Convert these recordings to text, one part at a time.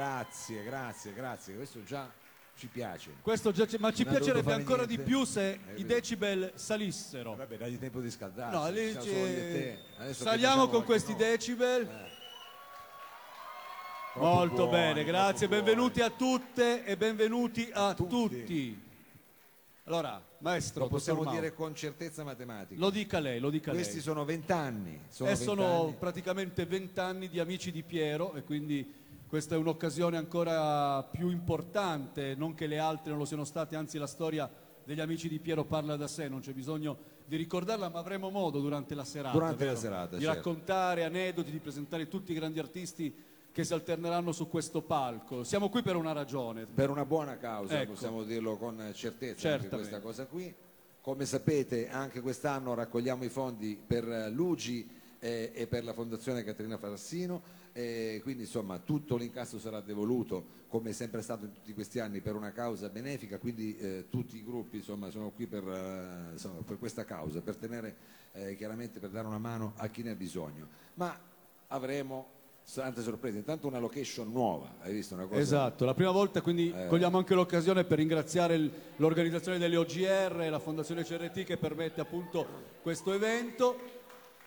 grazie, grazie, grazie. Questo già ci piace. Questo già ci- ma ci Non ha dovuto piacerebbe fare ancora niente. di più se Eh, i vedi. decibel salissero. Vabbè, dagli tempo di scaldarsi. No, lì siamo ci- solo io e te. Adesso che saliamo facciamo con questi noi. decibel. Troppo Molto buoni, bene, troppo grazie, buoni. benvenuti a tutte e benvenuti a tutti. tutti. Allora, maestro, Lo possiamo dottor dire con certezza matematica. lo dica lei, lo dica Questi lei. sono vent'anni. Sono e sono vent'anni. praticamente vent'anni di amici di Piero e quindi questa è un'occasione ancora più importante, non che le altre non lo siano state, anzi la storia degli amici di Piero parla da sé, non c'è bisogno di ricordarla, ma avremo modo durante la serata, Durante la vero? serata, di certo. raccontare aneddoti, di presentare tutti i grandi artisti che si alterneranno su questo palco. Siamo qui per una ragione. Per una buona causa, Ecco. possiamo dirlo con certezza questa cosa qui. Come sapete anche quest'anno raccogliamo i fondi per l'UGI eh, e per la Fondazione Caterina Farassino, quindi insomma tutto l'incasso sarà devoluto, come è sempre stato in tutti questi anni, per una causa benefica, quindi eh, tutti i gruppi insomma, sono qui per, eh, insomma, per questa causa, per tenere eh, chiaramente per dare una mano a chi ne ha bisogno. Ma avremo tante sorprese, intanto una location nuova, hai visto una cosa? Esatto, la prima volta quindi Eh. cogliamo anche l'occasione per ringraziare l'organizzazione delle OGR e la Fondazione CRT che permette appunto questo evento.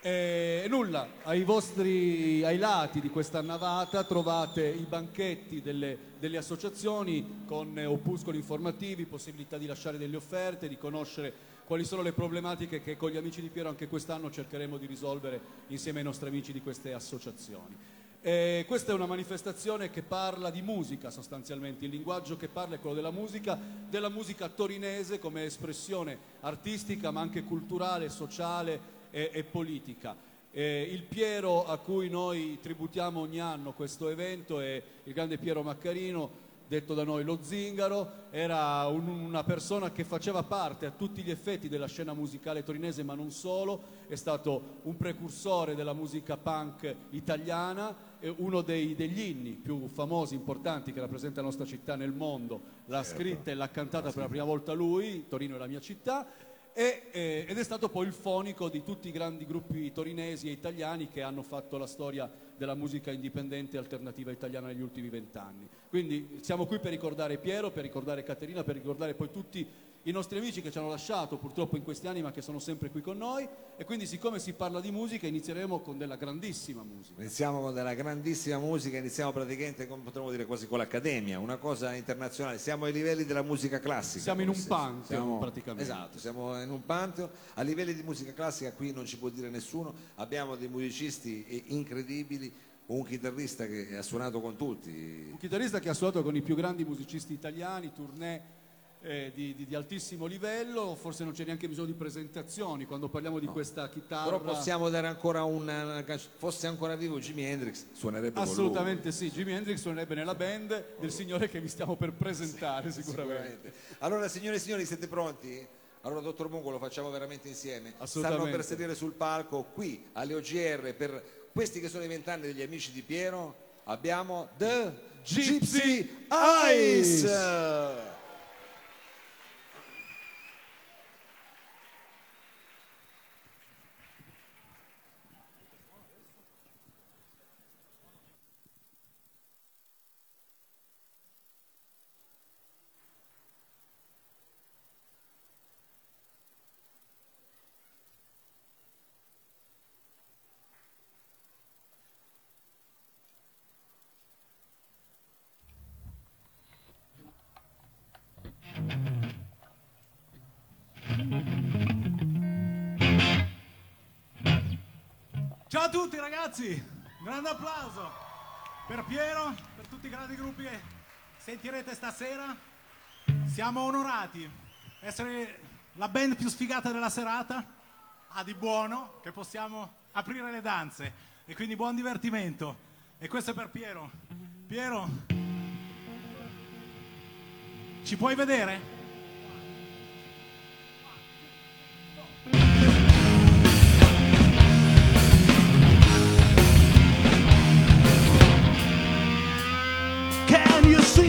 E nulla, ai vostri ai lati di questa navata trovate i banchetti delle, delle associazioni con eh, opuscoli informativi, possibilità di lasciare delle offerte, di conoscere quali sono le problematiche che con gli amici di Piero anche quest'anno cercheremo di risolvere insieme ai nostri amici di queste associazioni. Eh, questa è una manifestazione che parla di musica sostanzialmente, il linguaggio che parla è quello della musica, della musica torinese come espressione artistica ma anche culturale, sociale e, e politica. Eh, il Piero a cui noi tributiamo ogni anno questo evento è il grande Piero Maccarino, detto da noi lo zingaro, era un- una persona che faceva parte a tutti gli effetti della scena musicale torinese, ma non solo, è stato un precursore della musica punk italiana, uno dei- degli inni più famosi, importanti che rappresenta la nostra città nel mondo, l'ha scritta e l'ha cantata per la prima volta lui, Torino è la mia città, e, eh, ed è stato poi il fonico di tutti i grandi gruppi torinesi e italiani che hanno fatto la storia della musica indipendente e alternativa italiana negli ultimi vent'anni. Quindi siamo qui per ricordare Piero, per ricordare Caterina, per ricordare poi tutti i nostri amici che ci hanno lasciato purtroppo in questi anni ma che sono sempre qui con noi e quindi siccome si parla di musica inizieremo con della grandissima musica. Iniziamo con della grandissima musica, iniziamo praticamente, come potremmo dire, quasi con l'accademia, una cosa internazionale. Siamo ai livelli della musica classica. Siamo in un pantheon, Siamo- praticamente. Esatto, siamo in un pantheon. A livelli di musica classica qui non ci può dire nessuno, abbiamo dei musicisti eh, incredibili, un chitarrista che ha suonato con tutti. Un chitarrista che ha suonato con i più grandi musicisti italiani, tournée eh, di, di- di altissimo livello, forse non c'è neanche bisogno di presentazioni quando parliamo di questa chitarra. Però possiamo dare ancora una. Fosse ancora vivo Jimi Hendrix, suonerebbe. Assolutamente sì, Jimi Hendrix suonerebbe nella band del signore che vi stiamo per presentare sicuramente. Sicuramente. Allora, signore e signori, siete pronti? Allora, dottor Mungo, lo facciamo veramente insieme. Stanno per sedere sul palco qui alle OGR per questi che sono i vent'anni degli amici di Piero. Abbiamo The Gypsy Eyes. Ciao a tutti ragazzi, grande applauso per Piero, per tutti i grandi gruppi che sentirete stasera. Siamo onorati essere la band più sfigata della serata, ha di buono che possiamo aprire le danze e quindi buon divertimento. E questo è per Piero. Piero, ci puoi vedere? You see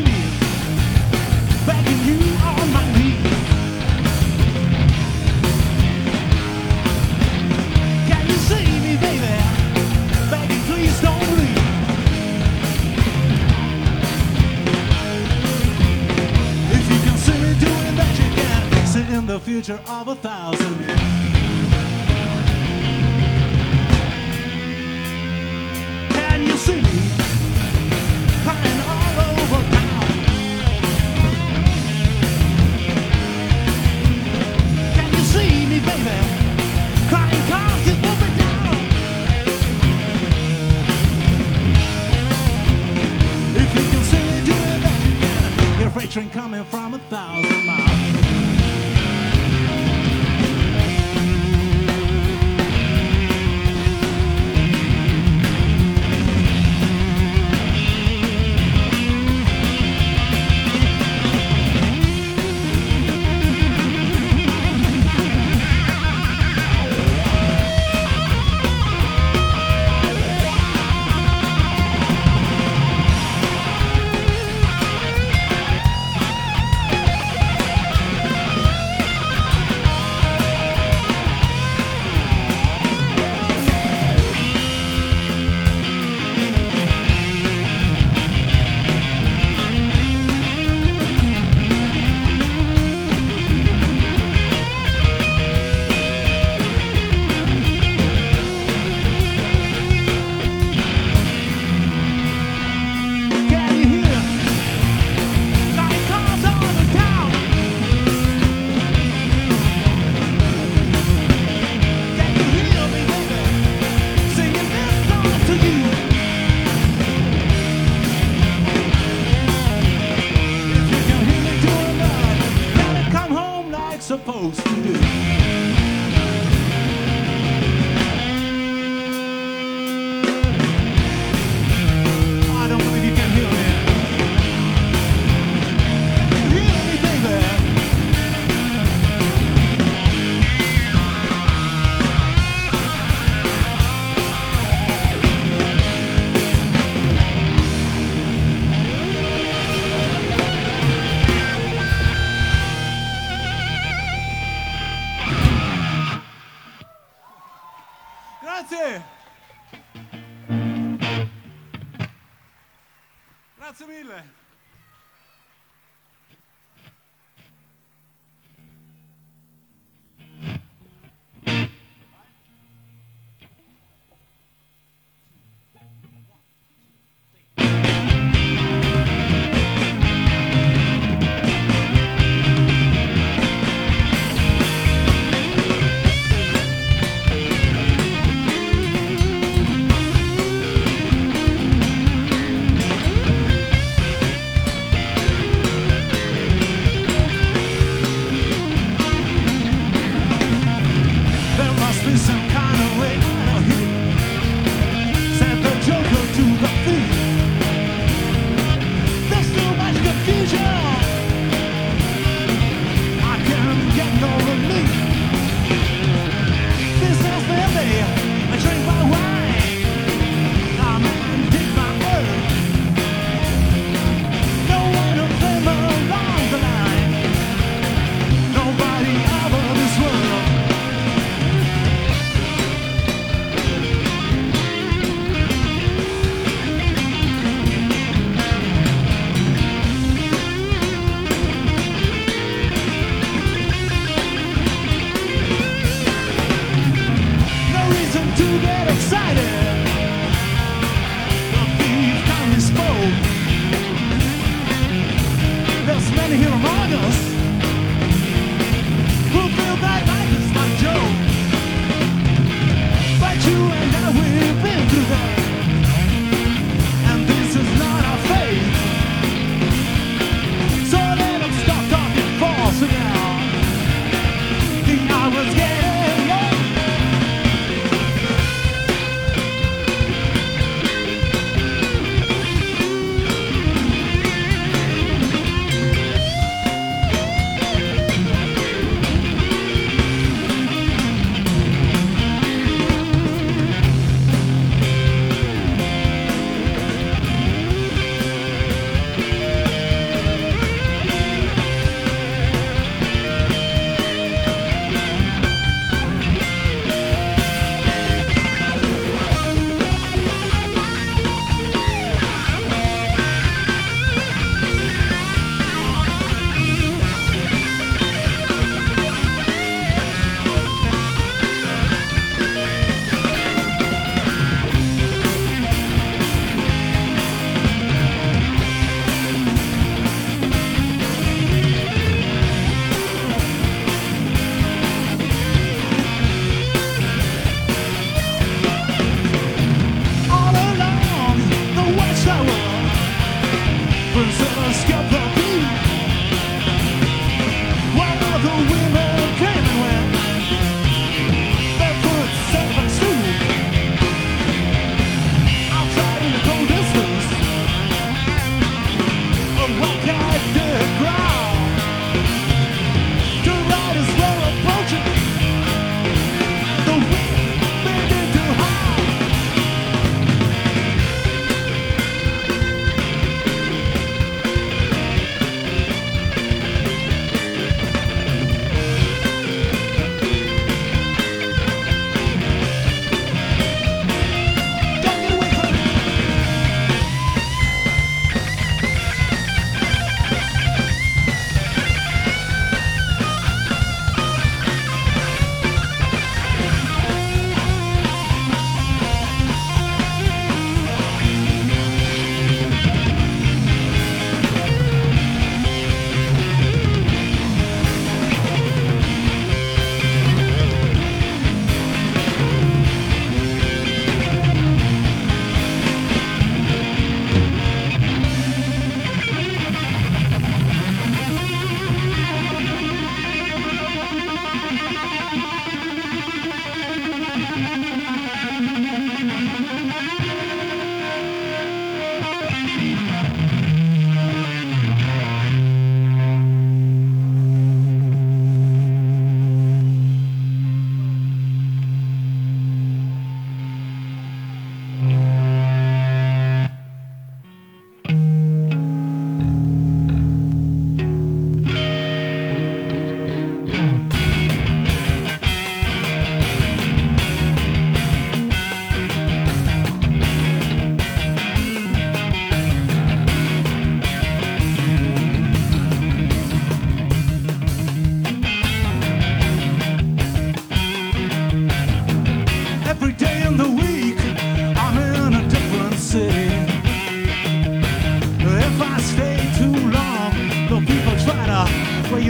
Grazie. Grazie mille.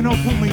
You know, put me